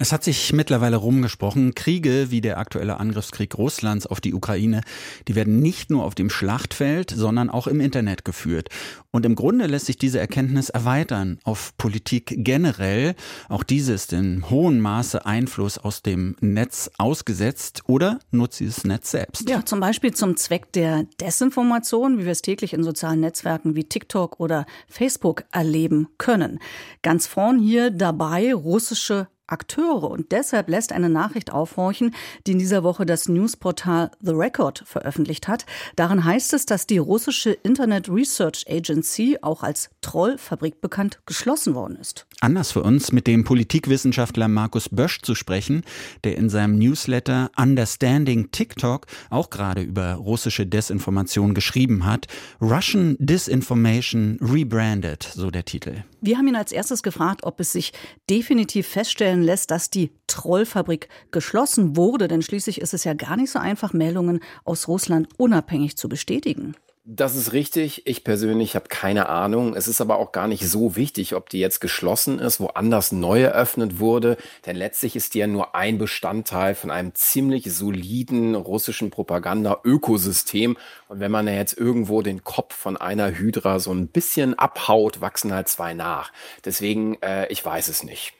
es hat sich mittlerweile rumgesprochen, Kriege wie der aktuelle Angriffskrieg Russlands auf die Ukraine, die werden nicht nur auf dem Schlachtfeld, sondern auch im Internet geführt. Und im Grunde lässt sich diese Erkenntnis erweitern auf Politik generell. Auch diese ist in hohem Maße Einfluss aus dem Netz ausgesetzt oder nutzt sie das Netz selbst. Ja, zum Beispiel zum Zweck der Desinformation, wie wir es täglich in sozialen Netzwerken wie TikTok oder Facebook erleben können. Ganz vorn hier dabei russische Akteure. Und deshalb lässt eine Nachricht aufhorchen, die in dieser Woche das Newsportal The Record veröffentlicht hat. Darin heißt es, dass die russische Internet Research Agency, auch als Trollfabrik bekannt, geschlossen worden ist. Anders für uns, mit dem Politikwissenschaftler Markus Bösch zu sprechen, der in seinem Newsletter Understanding TikTok auch gerade über russische Desinformation geschrieben hat. Russian Disinformation Rebranded, so der Titel. Wir haben ihn als erstes gefragt, ob es sich definitiv feststellen lässt, dass die Trollfabrik geschlossen wurde, denn schließlich ist es ja gar nicht so einfach, Meldungen aus Russland unabhängig zu bestätigen. Das ist richtig. Ich persönlich habe keine Ahnung. Es ist aber auch gar nicht so wichtig, ob die jetzt geschlossen ist, woanders neu eröffnet wurde. Denn letztlich ist die ja nur ein Bestandteil von einem ziemlich soliden russischen Propaganda-Ökosystem. Und wenn man ja jetzt irgendwo den Kopf von einer Hydra so ein bisschen abhaut, wachsen halt zwei nach. Deswegen, äh, ich weiß es nicht.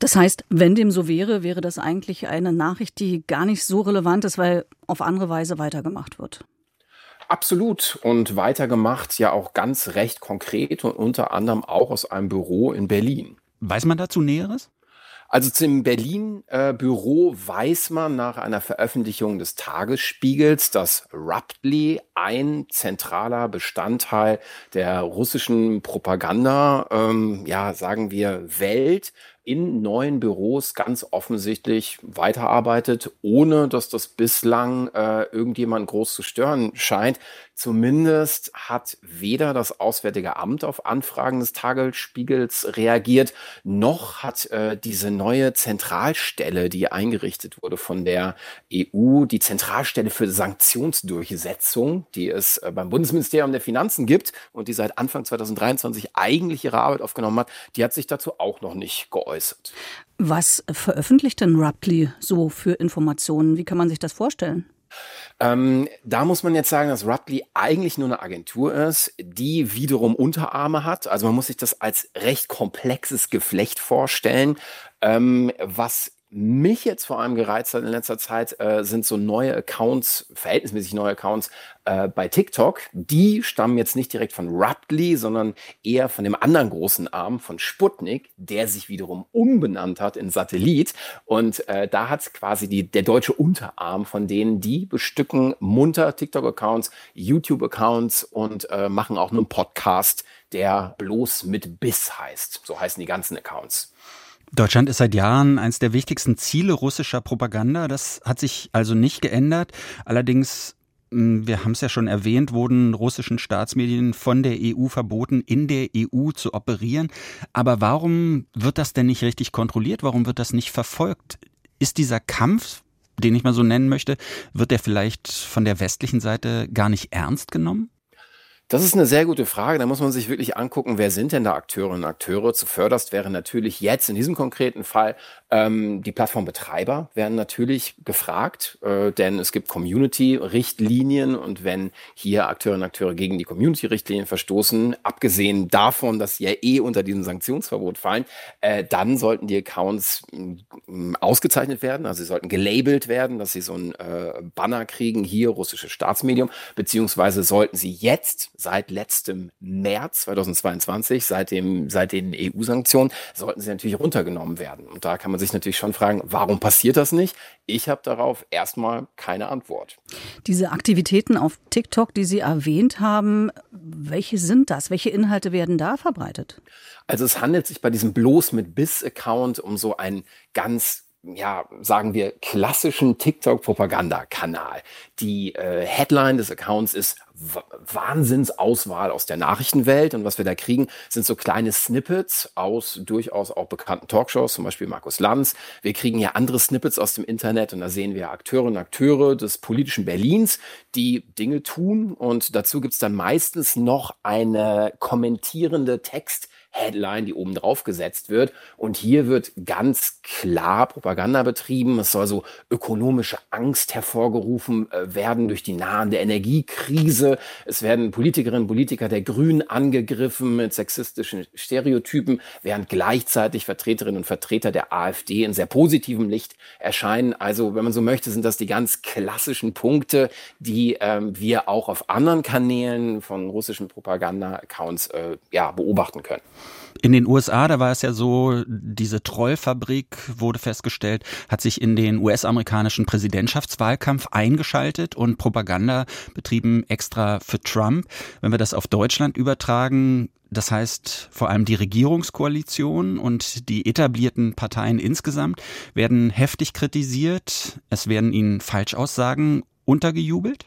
Das heißt, wenn dem so wäre, wäre das eigentlich eine Nachricht, die gar nicht so relevant ist, weil auf andere Weise weitergemacht wird. Absolut und weitergemacht ja auch ganz recht konkret und unter anderem auch aus einem Büro in Berlin. Weiß man dazu Näheres? Also zum Berlin-Büro äh, weiß man nach einer Veröffentlichung des Tagesspiegels, dass Ruptly ein zentraler Bestandteil der russischen Propaganda, ähm, ja, sagen wir, Welt in neuen Büros ganz offensichtlich weiterarbeitet, ohne dass das bislang äh, irgendjemand groß zu stören scheint. Zumindest hat weder das Auswärtige Amt auf Anfragen des Tagesspiegels reagiert, noch hat äh, diese neue Zentralstelle, die eingerichtet wurde von der EU, die Zentralstelle für Sanktionsdurchsetzung, die es äh, beim Bundesministerium der Finanzen gibt und die seit Anfang 2023 eigentlich ihre Arbeit aufgenommen hat, die hat sich dazu auch noch nicht geäußert geäußert. Was veröffentlicht denn Raptly so für Informationen? Wie kann man sich das vorstellen? Ähm, da muss man jetzt sagen, dass Raptly eigentlich nur eine Agentur ist, die wiederum Unterarme hat. Also man muss sich das als recht komplexes Geflecht vorstellen, ähm, was mich jetzt vor allem gereizt hat in letzter Zeit, äh, sind so neue Accounts, verhältnismäßig neue Accounts äh, bei TikTok. Die stammen jetzt nicht direkt von Raptly, sondern eher von dem anderen großen Arm von Sputnik, der sich wiederum umbenannt hat in Satellit. Und äh, da hat quasi die, der deutsche Unterarm von denen, die bestücken munter TikTok-Accounts, YouTube-Accounts und äh, machen auch einen Podcast, der bloß mit Biss heißt. So heißen die ganzen Accounts. Deutschland ist seit Jahren eines der wichtigsten Ziele russischer Propaganda. Das hat sich also nicht geändert. Allerdings, hm, wir haben es ja schon erwähnt, wurden russischen Staatsmedien von der EU verboten, in der EU zu operieren. Aber warum wird das denn nicht richtig kontrolliert? Warum wird das nicht verfolgt? Ist dieser Kampf, den ich mal so nennen möchte, wird der vielleicht von der westlichen Seite gar nicht ernst genommen? Das ist eine sehr gute Frage. Da muss man sich wirklich angucken, wer sind denn da Akteurinnen und Akteure? Zuvörderst wäre natürlich jetzt in diesem konkreten Fall ähm, die Plattformbetreiber werden natürlich gefragt, äh, denn es gibt Community-Richtlinien und wenn hier Akteurinnen und Akteure gegen die Community-Richtlinien verstoßen, abgesehen davon, dass sie ja eh unter diesem Sanktionsverbot fallen, äh, dann sollten die Accounts äh, ausgezeichnet werden, also sie sollten gelabelt werden, dass sie so ein äh, Banner kriegen, hier russisches Staatsmedium, beziehungsweise sollten sie jetzt seit letztem März 2022, seit, dem, seit den EU-Sanktionen, sollten sie natürlich runtergenommen werden. Und da kann man sich natürlich schon fragen, warum passiert das nicht? Ich habe darauf erstmal keine Antwort. Diese Aktivitäten auf TikTok, die Sie erwähnt haben, welche sind das? Welche Inhalte werden da verbreitet? Also es handelt sich bei diesem bloß mit Biss-Account um so ein ganz ja, sagen wir, klassischen TikTok-Propagandakanal. Die äh, Headline des Accounts ist Wahnsinnsauswahl aus der Nachrichtenwelt. Und was wir da kriegen, sind so kleine Snippets aus durchaus auch bekannten Talkshows, zum Beispiel Markus Lanz. Wir kriegen ja andere Snippets aus dem Internet und da sehen wir Akteurinnen und Akteure des politischen Berlins, die Dinge tun. Und dazu gibt's dann meistens noch eine kommentierende Text- Headline, die oben drauf gesetzt wird. Und hier wird ganz klar Propaganda betrieben. Es soll so ökonomische Angst hervorgerufen äh, werden durch die nahende Energiekrise. Es werden Politikerinnen und Politiker der Grünen angegriffen mit sexistischen Stereotypen, während gleichzeitig Vertreterinnen und Vertreter der AfD in sehr positivem Licht erscheinen. Also, wenn man so möchte, sind das die ganz klassischen Punkte, die ähm, wir auch auf anderen Kanälen von russischen Propaganda-Accounts äh, ja, beobachten können. In den USA, da war es ja so, diese Trollfabrik wurde festgestellt, hat sich in den US-amerikanischen Präsidentschaftswahlkampf eingeschaltet und Propaganda betrieben extra für Trump. Wenn wir das auf Deutschland übertragen, das heißt, vor allem die Regierungskoalition und die etablierten Parteien insgesamt werden heftig kritisiert. Es werden ihnen Falschaussagen untergejubelt?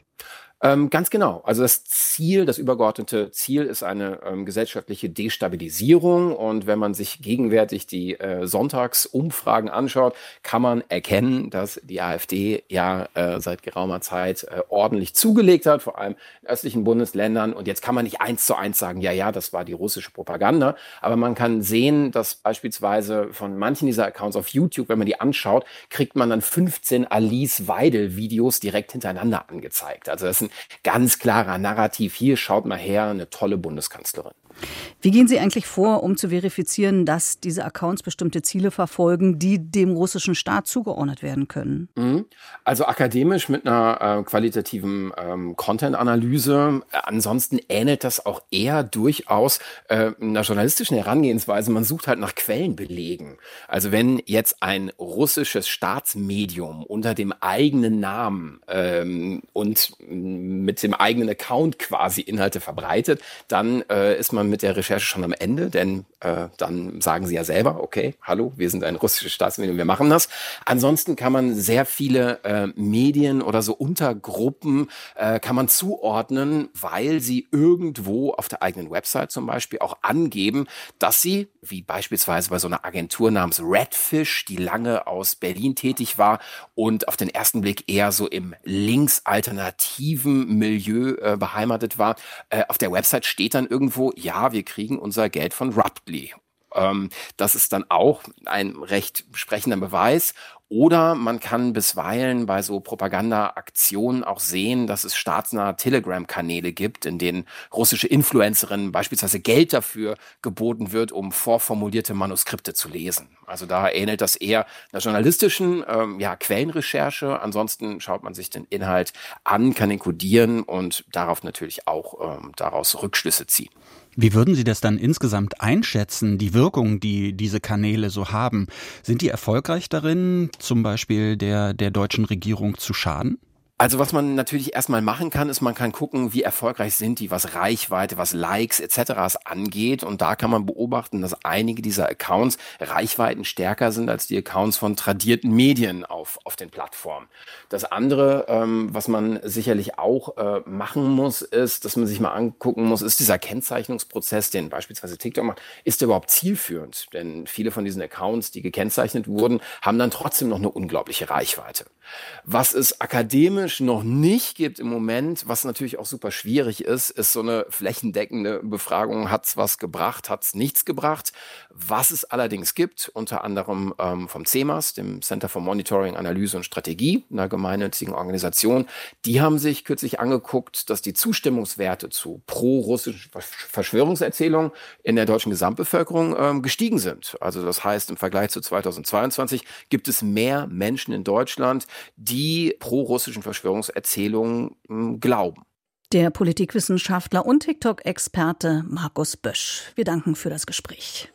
Ähm, ganz genau. Also das Ziel, das übergeordnete Ziel ist eine ähm, gesellschaftliche Destabilisierung. Und wenn man sich gegenwärtig die äh, Sonntagsumfragen anschaut, kann man erkennen, dass die AfD ja äh, seit geraumer Zeit äh, ordentlich zugelegt hat, vor allem in östlichen Bundesländern. Und jetzt kann man nicht eins zu eins sagen, ja, ja, das war die russische Propaganda. Aber man kann sehen, dass beispielsweise von manchen dieser Accounts auf YouTube, wenn man die anschaut, kriegt man dann 15 Alice Weidel Videos direkt hintereinander angezeigt. Also das sind ganz klarer Narrativ. Hier schaut mal her, eine tolle Bundeskanzlerin. Wie gehen Sie eigentlich vor, um zu verifizieren, dass diese Accounts bestimmte Ziele verfolgen, die dem russischen Staat zugeordnet werden können? Mhm. Also akademisch mit einer äh, qualitativen ähm, Content-Analyse. Ansonsten ähnelt das auch eher durchaus äh, einer journalistischen Herangehensweise. Man sucht halt nach Quellenbelegen. Also wenn jetzt ein russisches Staatsmedium unter dem eigenen Namen ähm, und mit dem eigenen Account quasi Inhalte verbreitet, dann äh, ist man man mit der Recherche schon am Ende, denn äh, dann sagen sie ja selber, okay, hallo, wir sind ein russisches Staatsmedium, wir machen das. Ansonsten kann man sehr viele äh, Medien oder so Untergruppen äh, kann man zuordnen, weil sie irgendwo auf der eigenen Website zum Beispiel auch angeben, dass sie, wie beispielsweise bei so einer Agentur namens Redfish, die lange aus Berlin tätig war und auf den ersten Blick eher so im linksalternativen Milieu äh, beheimatet war, äh, auf der Website steht dann irgendwo, ja, wir kriegen unser Geld von Ruptly. Ähm, das ist dann auch ein recht sprechender Beweis. Oder man kann bisweilen bei so Propaganda-Aktionen auch sehen, dass es staatsnahe Telegram-Kanäle gibt, in denen russische Influencerinnen beispielsweise Geld dafür geboten wird, um vorformulierte Manuskripte zu lesen. Also da ähnelt das eher einer journalistischen ähm, ja, Quellenrecherche. Ansonsten schaut man sich den Inhalt an, kann ihn kodieren und darauf natürlich auch ähm, daraus Rückschlüsse ziehen. Wie würden Sie das dann insgesamt einschätzen, die Wirkung, die diese Kanäle so haben? Sind die erfolgreich darin, zum Beispiel der, der deutschen Regierung zu schaden? Also was man natürlich erstmal machen kann, ist, man kann gucken, wie erfolgreich sind die, was Reichweite, was Likes etc. angeht. Und da kann man beobachten, dass einige dieser Accounts Reichweiten stärker sind als die Accounts von tradierten Medien auf, auf den Plattformen. Das andere, ähm, was man sicherlich auch äh, machen muss, ist, dass man sich mal angucken muss, ist dieser Kennzeichnungsprozess, den beispielsweise TikTok macht, ist der überhaupt zielführend? Denn viele von diesen Accounts, die gekennzeichnet wurden, haben dann trotzdem noch eine unglaubliche Reichweite. Was es akademisch noch nicht gibt im Moment, was natürlich auch super schwierig ist, ist so eine flächendeckende Befragung, hat's was gebracht, hat's nichts gebracht. Was es allerdings gibt, unter anderem ähm, vom CEMAS, dem Center for Monitoring, Analyse und Strategie, einer gemeinnützigen Organisation, die haben sich kürzlich angeguckt, dass die Zustimmungswerte zu pro-russischen Verschwörungserzählungen in der deutschen Gesamtbevölkerung ähm, gestiegen sind. Also das heißt, im Vergleich zu 2022 gibt es mehr Menschen in Deutschland, die pro-russischen Verschwörungserzählungen hm, glauben. Der Politikwissenschaftler und TikTok-Experte Markus Bösch. Wir danken für das Gespräch.